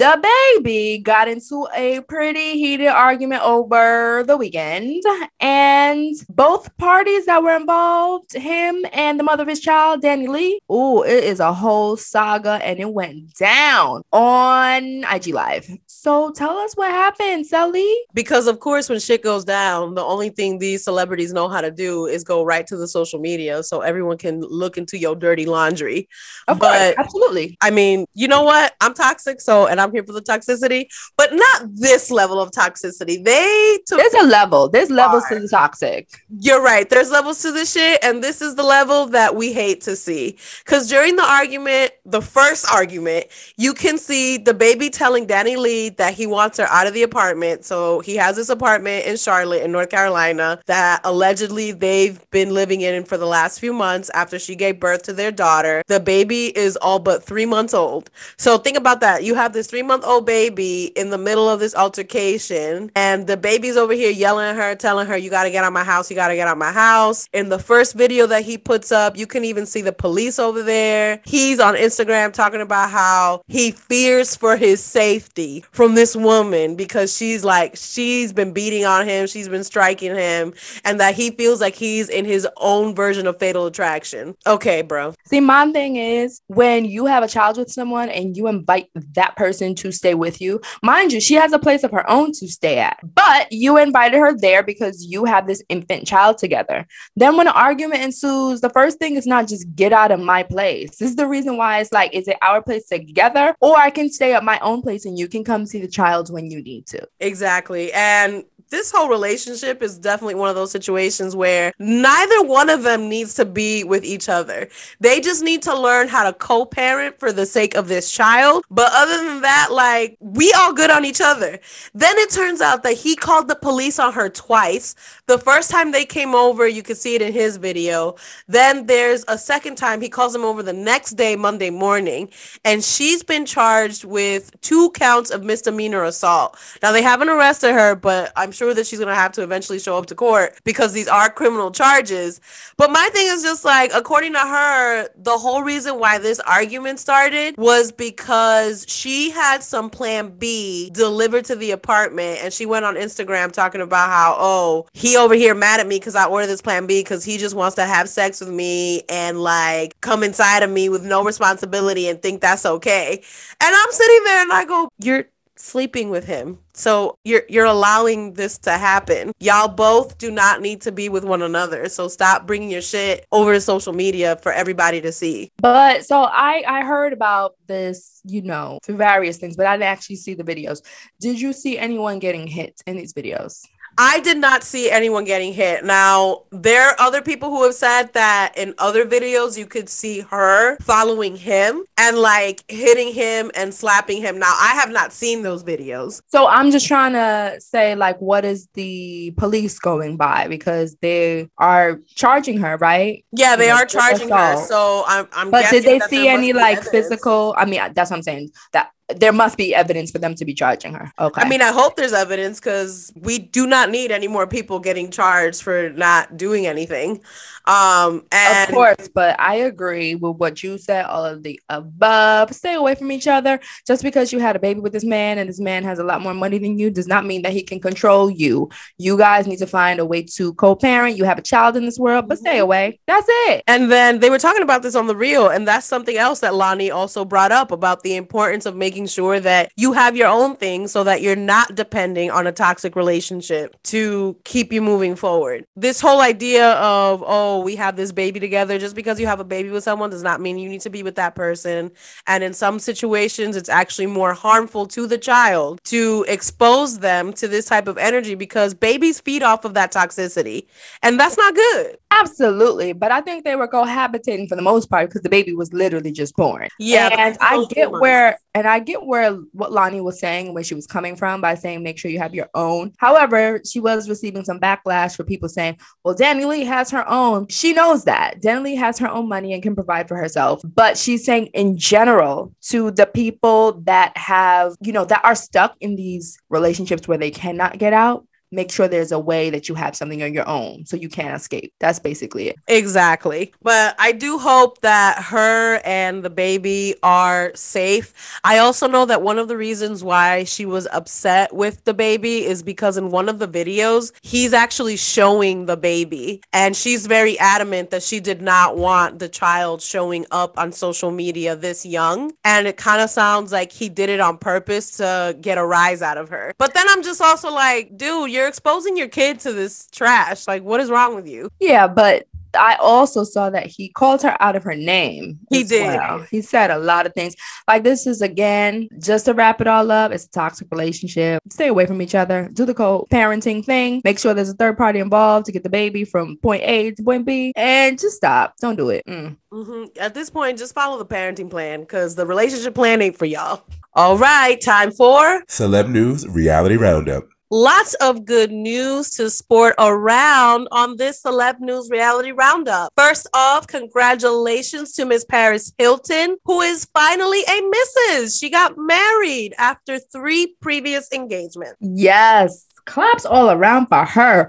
The baby got into a pretty heated argument over the weekend, and both parties that were involved, him and the mother of his child, DaniLeigh, oh, it is a whole saga, and it went down on IG Live. So tell us what happened, Sally. Because of course, when shit goes down, the only thing these celebrities know how to do is go right to the social media so everyone can look into your dirty laundry. Of But- course, absolutely. I mean, you know what? I'm toxic, so and I'm here for the toxicity, but not this level of toxicity. They took There's a level. There's levels to the toxic. You're right. There's levels to this shit, and this is the level that we hate to see. Because during the argument, the first argument, you can see DaBaby telling DaniLeigh that he wants her out of the apartment. So he has this apartment in Charlotte, in North Carolina, that allegedly they've been living in for the last few months after she gave birth to their daughter. The baby is all but three months old. So think about that. You have this three month old baby in the middle of this altercation, and DaBaby's over here yelling at her, telling her, You got to get out of my house. You got to get out of my house. In the first video that he puts up, you can even see the police over there. He's on Instagram talking about how he fears for his safety from this woman because she's like, she's been beating on him, she's been striking him, and that he feels like he's in his own version of fatal attraction. Okay, bro. See, my thing is when you have a child with someone and you invite that person to stay with you, mind you, she has a place of her own to stay at, but you invited her there because you have this infant child together. Then, when an argument ensues, the first thing is not just get out of my place. This is the reason why it's like, is it our place together, or I can stay at my own place and you can come see the child when you need to? Exactly. And this whole relationship is definitely one of those situations where neither one of them needs to be with each other. They just need to learn how to co parent for the sake of this child. But other than that, like, we all good on each other. Then it turns out that he called the police on her twice. The first time they came over, you can see it in his video. Then there's a second time he calls them over the next day, Monday morning, and she's been charged with two counts of misdemeanor assault. Now they haven't arrested her, but I'm that she's gonna have to eventually show up to court because these are criminal charges. But my thing is just like, according to her, the whole reason why this argument started was because she had some plan B delivered to the apartment and she went on Instagram talking about how, oh, he over here mad at me because I ordered this plan B because he just wants to have sex with me and like come inside of me with no responsibility and think that's okay. And I'm sitting there and I go, You're sleeping with him. So you're you're allowing this to happen. Y'all both do not need to be with one another. So stop bringing your shit over to social media for everybody to see. But so I I heard about this, you know, through various things, but I didn't actually see the videos. Did you see anyone getting hit in these videos? I did not see anyone getting hit. Now, there are other people who have said that in other videos you could see her following him and like hitting him and slapping him. Now, I have not seen those videos. So I'm just trying to say, like, what is the police going by? Because they are charging her, right? Yeah, they are charging her. So I'm I'm But did they see any like evidence. physical? I mean, that's what I'm saying. That there must be evidence for them to be charging her. Okay. I mean, I hope there's evidence because we do not need any more people getting charged for not doing anything. Um, and of course, but I agree with what you said. All of the above. Stay away from each other. Just because you had a baby with this man and this man has a lot more money than you does not mean that he can control you. You guys need to find a way to co-parent. You have a child in this world, but stay Mhm. away. That's it. And then they were talking about this on the real, and that's something else that Loni also brought up about the importance of making making sure that you have your own thing so that you're not depending on a toxic relationship to keep you moving forward. This whole idea of, oh, we have this baby together, just because you have a baby with someone does not mean you need to be with that person. And in some situations, it's actually more harmful to the child to expose them to this type of energy because babies feed off of that toxicity. And that's not good. Absolutely. But I think they were cohabitating for the most part because the baby was literally just born. Yeah. And I get where and I get where what Loni was saying where she was coming from by saying make sure you have your own. However, she was receiving some backlash for people saying, well, DaniLeigh has her own. She knows that. DaniLeigh has her own money and can provide for herself. But she's saying in general to the people that have, you know, that are stuck in these relationships where they cannot get out make sure there's a way that you have something on your own so you can't escape. That's basically it. Exactly. But I do hope that her and the baby are safe. I also know that one of the reasons why she was upset with DaBaby is because in one of the videos, he's actually showing the baby. And she's very adamant that she did not want the child showing up on social media this young. And it kind of sounds like he did it on purpose to get a rise out of her. But then I'm just also like, dude, you're exposing your kid to this trash. Like, what is wrong with you? Yeah, but I also saw that he called her out of her name. He did. Well. He said a lot of things. Like this is again, just to wrap it all up, it's a toxic relationship. Stay away from each other. Do the co-parenting thing. Make sure there's a third party involved to get the baby from point A to point B, and just stop. Don't do it. Mm. Mm-hmm. At this point, just follow the parenting plan because the relationship plan ain't for y'all. All right, time for Celeb News Reality Roundup. Lots of good news to sport around on this Celeb News Reality Roundup. First off, congratulations to Miss Paris Hilton, who is finally a Mrs. She got married after three previous engagements. Yes, claps all around for her.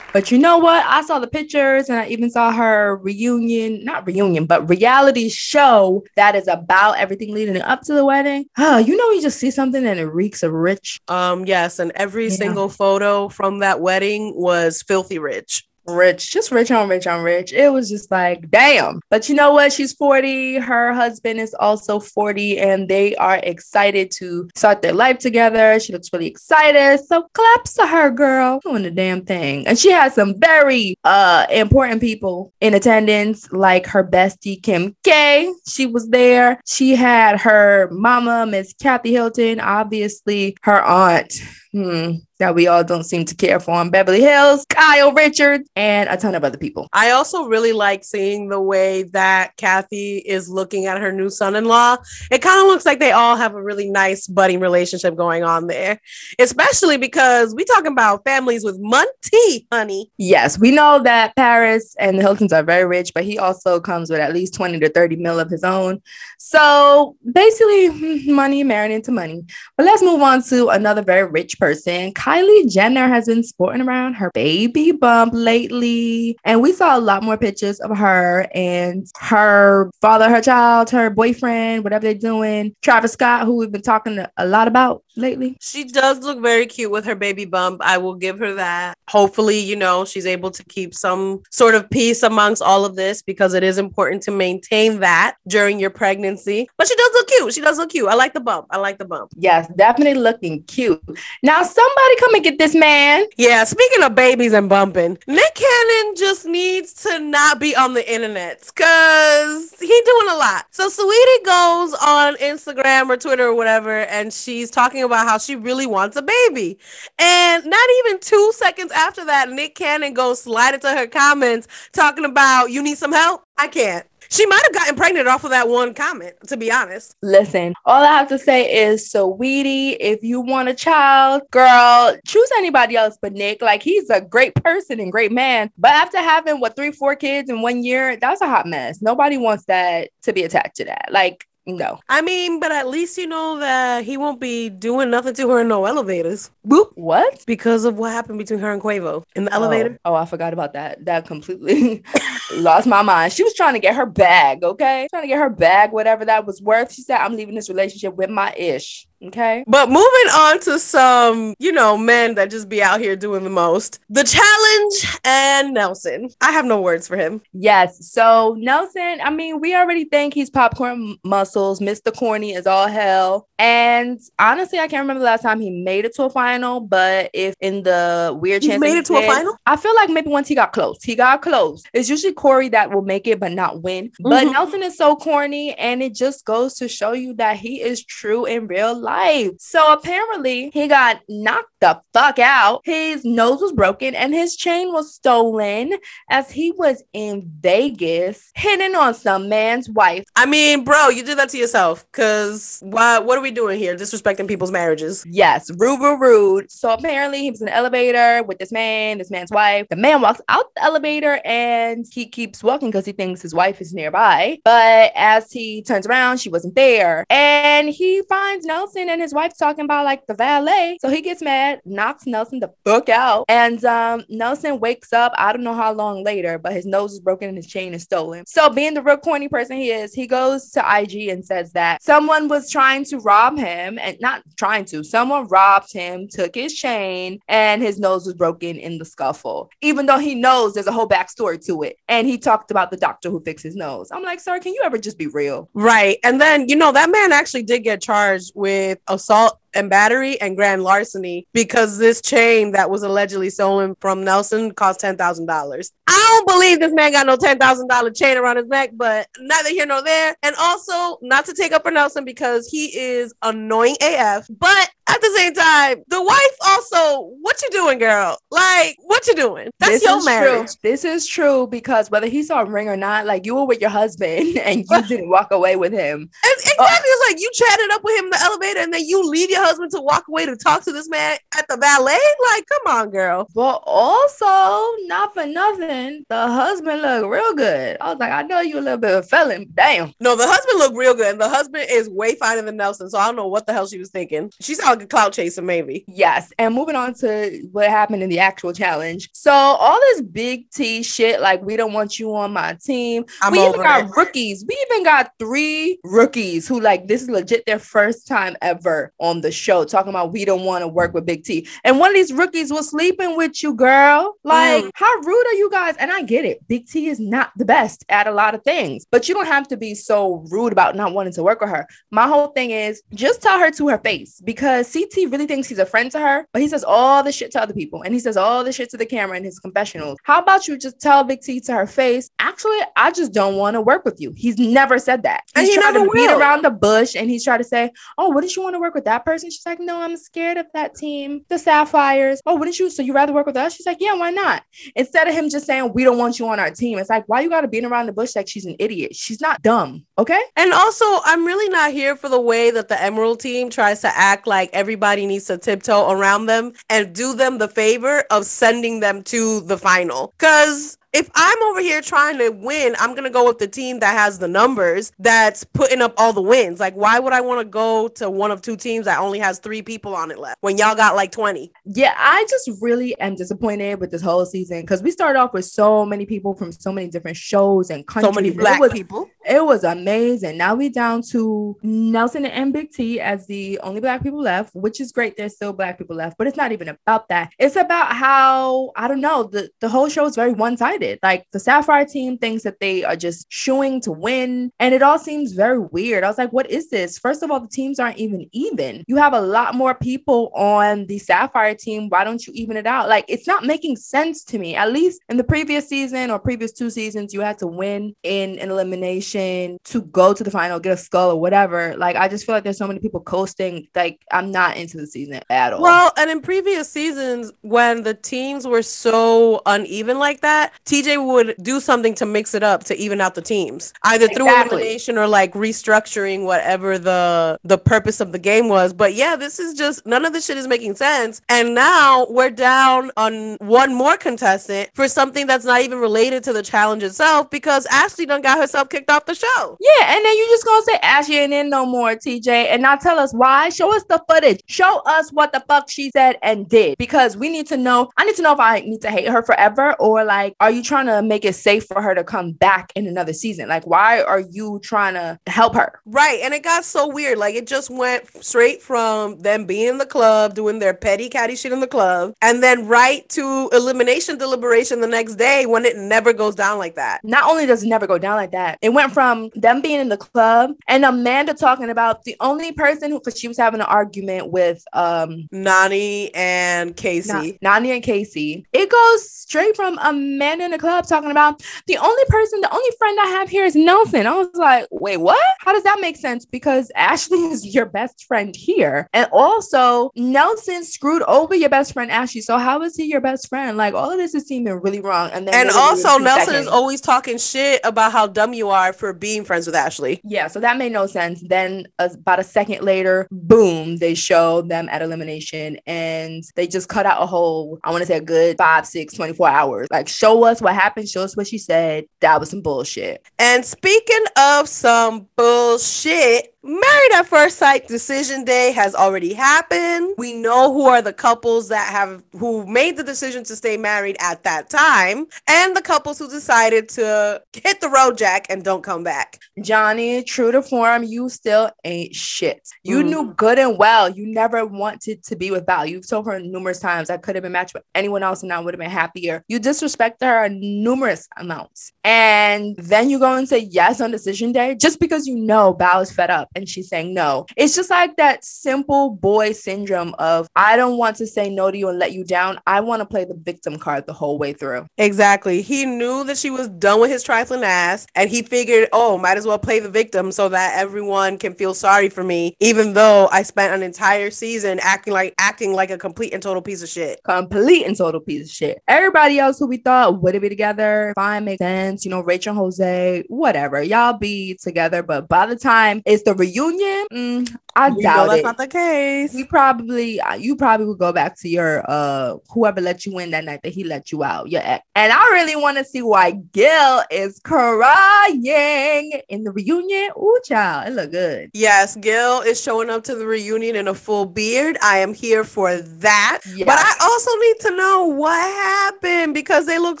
But you know what? I saw the pictures and I even saw her reunion, not reunion, but reality show that is about everything leading up to the wedding. Oh, you know, you just see something and it reeks of rich. Um, yes, and every yeah. single photo from that wedding was filthy rich rich, just rich on rich on rich. It was just like, damn. But you know what? She's 40. Her husband is also 40, and they are excited to start their life together. She looks really excited. So claps to her, girl, doing the damn thing. And she has some very uh important people in attendance, like her bestie Kim K. She was there. She had her mama, Miss Kathy Hilton, obviously her aunt hmm, that we all don't seem to care for on Beverly Hills, Kyle Richards, and a ton of other people. I also really like seeing the way that Kathy is looking at her new son in law. It kind of looks like they all have a really nice budding relationship going on there, especially because we talking about families with money, honey. Yes, we know that Paris and the Hiltons are very rich, but he also comes with at least 20 to 30 mil of his own. So basically, money married into money. But let's move on to another very rich person. Kylie Jenner has been sporting around her baby bump lately. And we saw a lot more pictures of her and her father, her child, her boyfriend, whatever they're doing. Travis Scott, who we've been talking a lot about lately. She does look very cute with her baby bump. I will give her that. Hopefully, you know, she's able to keep some sort of peace amongst all of this because it is important to maintain that during your pregnancy. But she does look cute. She does look cute. I like the bump. I like the bump. Yes, definitely looking cute. Now, somebody come and get this man. Yeah, speaking of babies and bumping, Nick Cannon just needs to not be on the internet because he doing a lot. So Saweetie goes on Instagram or Twitter or whatever, and she's talking about how she really wants a baby. And not even two seconds after that, Nick Cannon goes slide into her comments talking about you need some help. I can't. She might have gotten pregnant off of that one comment, to be honest. Listen, all I have to say is, Saweetie, if you want a child, girl, choose anybody else but Nick. Like, he's a great person and great man. But after having, what, three, four kids in one year, that's a hot mess. Nobody wants that to be attached to that. Like, no. I mean, but at least you know that he won't be doing nothing to her in no elevators. Boop. What? Because of what happened between her and Quavo in the oh. elevator. Oh, oh I forgot about that. That completely lost my mind. She was trying to get her bag, okay? Trying to get her bag, whatever that was worth. She said, I'm leaving this relationship with my ish. Okay. But moving on to some, you know, men that just be out here doing the most. The challenge and Nelson. I have no words for him. Yes. So Nelson, I mean, we already think he's popcorn Mr. Corny is all hell. And honestly, I can't remember the last time he made it to a final. But if in the weird He chance made it to a final? I feel like maybe once he got close, he got close. It's usually Cory that will make it but not win. But Mhm. Nelson is so corny, and it just goes to show you that he is true in real life. So apparently, he got knocked the fuck out. His nose was broken, and his chain was stolen as he was in Vegas hitting on some man's wife. I mean, bro, you did that to yourself. Cause why? what are we doing here? Disrespecting people's marriages. Yes, rude, rude, rude. So apparently he was in the elevator with this man, this man's wife. The man walks out the elevator and he keeps walking because he thinks his wife is nearby. But as he turns around, she wasn't there. And he finds Nelson and his wife talking about like the valet. So he gets mad, knocks Nelson the fuck out. And um, Nelson wakes up, I don't know how long later, but his nose is broken and his chain is stolen. So being the real corny person he is, he goes to IG and says that someone was trying to rob him and not trying to, someone robbed him, took his chain, and his nose was broken in the scuffle. Even though he knows there's a whole backstory to it. And he talked about the doctor who fixed his nose. I'm like, sir, can you ever just be real? Right. And then, you know, that man actually did get charged with assault and battery and grand larceny because this chain that was allegedly stolen from Nelson cost $10,000. I don't believe this man got no $10,000 chain around his neck, but neither here nor there. And also, not to take up for Nelson because he is annoying AF, but at the same time, the wife also, what you doing, girl? Like, what you doing? That's this your is marriage. True. This is true because whether he saw a ring or not, like you were with your husband and you didn't walk away with him. And Uh, exactly, it's like you chatted up with him in the elevator, and then you leave your husband to walk away to talk to this man at the ballet. Like, come on, girl. But also, not for nothing, the husband looked real good. I was like, I know you a little bit of a felon. Damn. No, the husband looked real good, and the husband is way finer than Nelson. So I don't know what the hell she was thinking. She sounded like a clout chaser, maybe. Yes. And moving on to what happened in the actual challenge. So all this big T shit, like we don't want you on my team. I'm we even got it. rookies. We even got three rookies who like this is legit their first time ever on the show talking about we don't want to work with Big T. And one of these rookies was sleeping with you, girl. Like, Mm. how rude are you guys? And I get it. Big T is not the best at a lot of things, but you don't have to be so rude about not wanting to work with her. My whole thing is just tell her to her face because CT really thinks he's a friend to her, but he says all the shit to other people and he says all the shit to the camera in his confessionals. How about you just tell Big T to her face? Actually, I just don't want to work with you. He's never said that. And He's he trying never to beat will. around the bush and he's trying to say, Oh, wouldn't you want to work with that person? She's like, No, I'm scared of that team, the Sapphires. Oh, wouldn't you? So you rather work with us? She's like, Yeah, why not? Instead of him just saying, We don't want you on our team, it's like, Why you got to beat around the bush like she's an idiot? She's not dumb. Okay. And also, I'm really not here for the way that the Emerald team tries to act like everybody needs to tiptoe around them and do them the favor of sending them to the final. Because if I'm over here trying to win, I'm going to go with the team that has the numbers that's putting up all the wins. Like, why would I want to go to one of two teams that only has three people on it left when y'all got like 20? Yeah, I just really am disappointed with this whole season because we started off with so many people from so many different shows and countries. So many black was, people. It was amazing. Now we down to Nelson and Big T as the only black people left, which is great. There's still black people left, but it's not even about that. It's about how I don't know. The the whole show is very one sided. Like the Sapphire team thinks that they are just shooing to win, and it all seems very weird. I was like, what is this? First of all, the teams aren't even even. You have a lot more people on the Sapphire team. Why don't you even it out? Like it's not making sense to me. At least in the previous season or previous two seasons, you had to win in an elimination to go to the final, get a skull or whatever. Like I just feel like there's so many people coasting. Like I'm not into the season at all. Well, and in previous seasons, when the teams were so uneven like that, TJ would do something to mix it up to even out the teams, either through Exactly. elimination or like restructuring whatever the the purpose of the game was. But yeah, this is just none of this shit is making sense. And now we're down on one more contestant for something that's not even related to the challenge itself because Ashley done got herself kicked off off the show. Yeah, and then you just gonna say Ashley ain't in no more, TJ, and not tell us why. Show us the footage. Show us what the fuck she said and did because we need to know. I need to know if I need to hate her forever or like, are you trying to make it safe for her to come back in another season? Like, why are you trying to help her? Right. And it got so weird. Like, it just went straight from them being in the club, doing their petty catty shit in the club, and then right to elimination deliberation the next day when it never goes down like that. Not only does it never go down like that, it went from them being in the club and Amanda talking about the only person who, because she was having an argument with um Nany and Kaycee. Na- Nany and Kaycee. It goes straight from Amanda in the club talking about the only person, the only friend I have here is Nelson. I was like, wait, what? How does that make sense? Because Ashley is your best friend here. And also, Nelson screwed over your best friend Ashley. So how is he your best friend? Like all of this is seeming really wrong. And then and also, Nelson seconds- is always talking shit about how dumb you are for being friends with Ashley. Yeah, so that made no sense. Then uh, about a second later, boom, they show them at elimination and they just cut out a whole, I want to say a good five, six, 24 hours. Like, show us what happened, show us what she said. That was some bullshit. And speaking of some bullshit, Married at First Sight decision day has already happened. We know who are the couples that have who made the decision to stay married at that time, and the couples who decided to hit the road jack and don't come back. Johnny, true to form, you still ain't shit. You Mm. knew good and well you never wanted to be with Val. You've told her numerous times I could have been matched with anyone else and I would have been happier. You disrespected her numerous amounts. And then you go and say yes on decision day just because you know Val is fed up and she's saying no. It's just like that simple boy syndrome of I don't want to say no to you and let you down. I want to play the victim card the whole way through. Exactly. He knew that she was done with his trifling ass, and he figured, oh, might as well play the victim so that everyone can feel sorry for me, even though I spent an entire season acting like acting like a complete and total piece of shit. complete and total piece of shit. Everybody else who we thought would be together, fine, makes sense. You know, Rachel Jose, whatever. Y'all be together. But by the time it's the reunion, mm, I We doubt that's it. not the case. You probably, uh, you probably would go back to your uh whoever let you in that night that he let you out, your ex. And I really want to see why Gil is crying in the reunion. Ooh, child, it look good. Yes, Gil is showing up to the reunion in a full beard. I am here for that. Yes. But I also need to know what happened because they look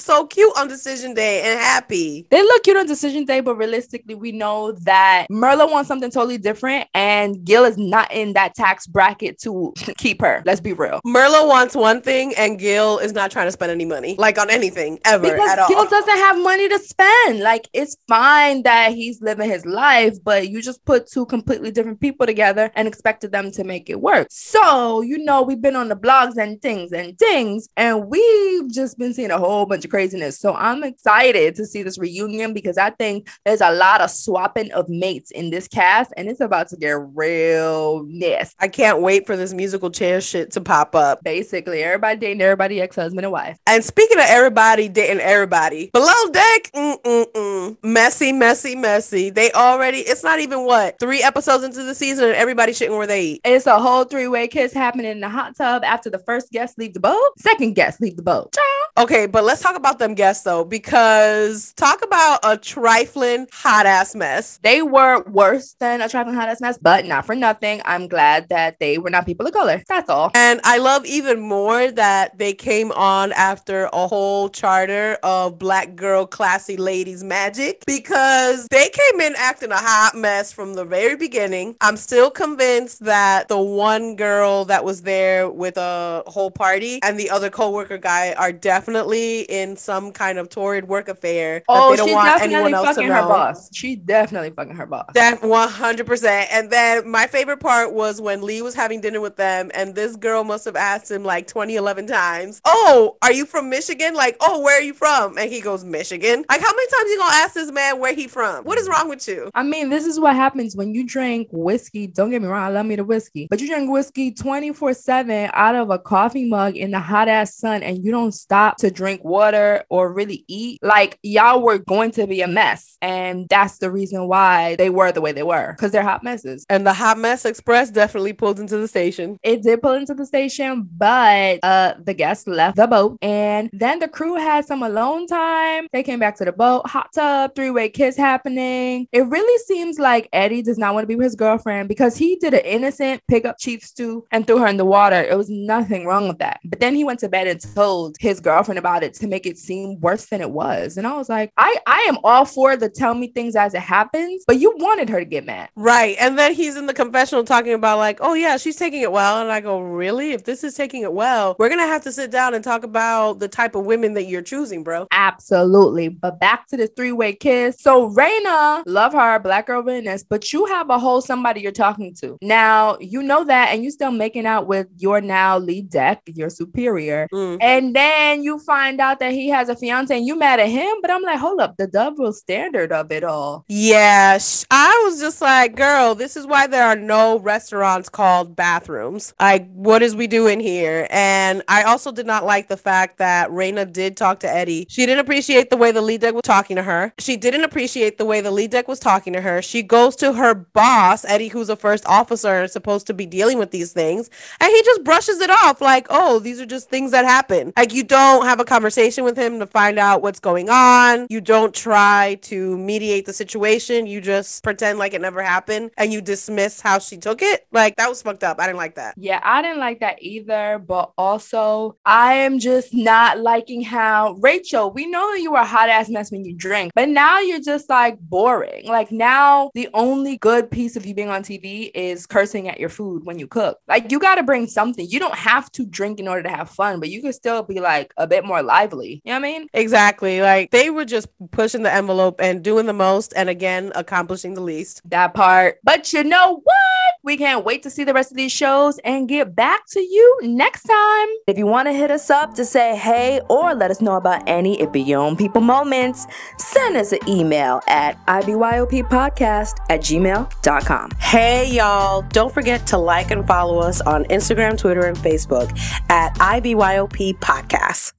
so cute on decision day and happy. They look cute on decision day, but realistically, we know that Myrla wants something totally different, and Gil is not in that tax bracket to keep her. Let's be real. Myrla wants one thing and Gil is not trying to spend any money, like on anything ever Because at all. Gil doesn't have money to spend. Like, it's fine that he's living his life, but you just put two completely different people together and expected them to make it work. So, you know, we've been on the blogs and things and things, and we've just been seeing a whole bunch of craziness. So, I'm excited to see this reunion because I think there's a lot of swapping of mates in this cast, and it's about to get real nasty. I can't wait for this musical chair shit to pop up. Basically, everybody dating everybody, ex husband and wife. And speaking of everybody dating everybody, below deck, mm-mm-mm. messy, messy, messy. They already, it's not even what, three episodes into the season and everybody shitting where they eat. It's a whole three way kiss happening in the hot tub after the first guest leave the boat. Second guest leave the boat. Ciao. Okay, but let's talk about them guests though, because talk about a trifling hot ass mess. They were worse than a trifling hot ass mess, but not for nothing. I'm glad that they were not people of color. That's all. And I love even more that they came on after a whole charter of black girl classy ladies magic because they came in acting a hot mess from the very beginning. I'm still convinced that the one girl that was there with a whole party and the other coworker guy are definitely in some kind of torrid work affair Oh, they don't she want definitely anyone else to know. her boss. She definitely fucking her boss. That 100%. And then my favorite part was when Lee was having dinner with them, and this girl must have asked him like 20, 11 times, Oh, are you from Michigan? Like, oh, where are you from? And he goes, Michigan. Like, how many times you gonna ask this man where he from? What is wrong with you? I mean, this is what happens when you drink whiskey. Don't get me wrong, I love me the whiskey, but you drink whiskey 24 7 out of a coffee mug in the hot ass sun and you don't stop to drink water or really eat, like y'all were going to be a mess. And that's the reason why they were the way they were because they're hot messes. And the Hot Mess Express definitely pulled into the station. It did pull into the station, but uh the guests left the boat and then the crew had some alone time. They came back to the boat, hot tub, three-way kiss happening. It really seems like Eddie does not want to be with his girlfriend because he did an innocent pick up chief stew and threw her in the water. It was nothing wrong with that. But then he went to bed and told his girlfriend about it to make it seem worse than it was. And I was like, I, I am all for the tell me things as it happens, but you wanted her to get mad. Right. And then he's in the confessional talking about, like, oh, yeah, she's taking it well. And I go, really? If this is taking it well, we're going to have to sit down and talk about the type of women that you're choosing, bro. Absolutely. But back to the three way kiss. So, Rayna, love her, black girl witness, but you have a whole somebody you're talking to. Now, you know that, and you're still making out with your now lead deck, your superior. Mm. And then you find out that he has a fiance and you mad at him. But I'm like, hold up, the double standard of it all. Yeah, I was just like, girl, this is why there are no restaurants called bathrooms. Like, what is we doing here? And I also did not like the fact that Rayna did talk to Eddie. She didn't appreciate the way the lead deck was talking to her. She didn't appreciate the way the lead deck was talking to her. She goes to her boss, Eddie, who's a first officer and supposed to be dealing with these things, and he just brushes it off like, oh, these are just things that happen. Like, you don't have a conversation with him to find out what's going on. You don't try to mediate the situation. You just pretend like it never happened and you dismiss how she took it. Like, that was fucked up. I didn't like that. Yeah, I didn't like that either. But also, I am just not liking how Rachel, we know that you were a hot ass mess when you drink, but now you're just like boring. Like, now the only good piece of you being on TV is cursing at your food when you cook. Like, you got to bring something. You don't have to drink in order to have fun, but you can still be like a bit more lively. You know what I mean? Exactly. Like, they were just pushing the envelope and doing the most and again, accomplishing the least. That part. But you know what? We can't wait to see the rest of these shows and get back to you next time. If you want to hit us up to say hey or let us know about any It Be Your Own People moments, send us an email at ibyopodcast at gmail.com. Hey, y'all. Don't forget to like and follow us on Instagram, Twitter, and Facebook at IBYOP Podcast.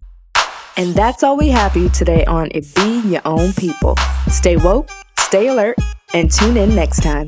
And that's all we have for you today on It Be Your Own People. Stay woke, stay alert, and tune in next time.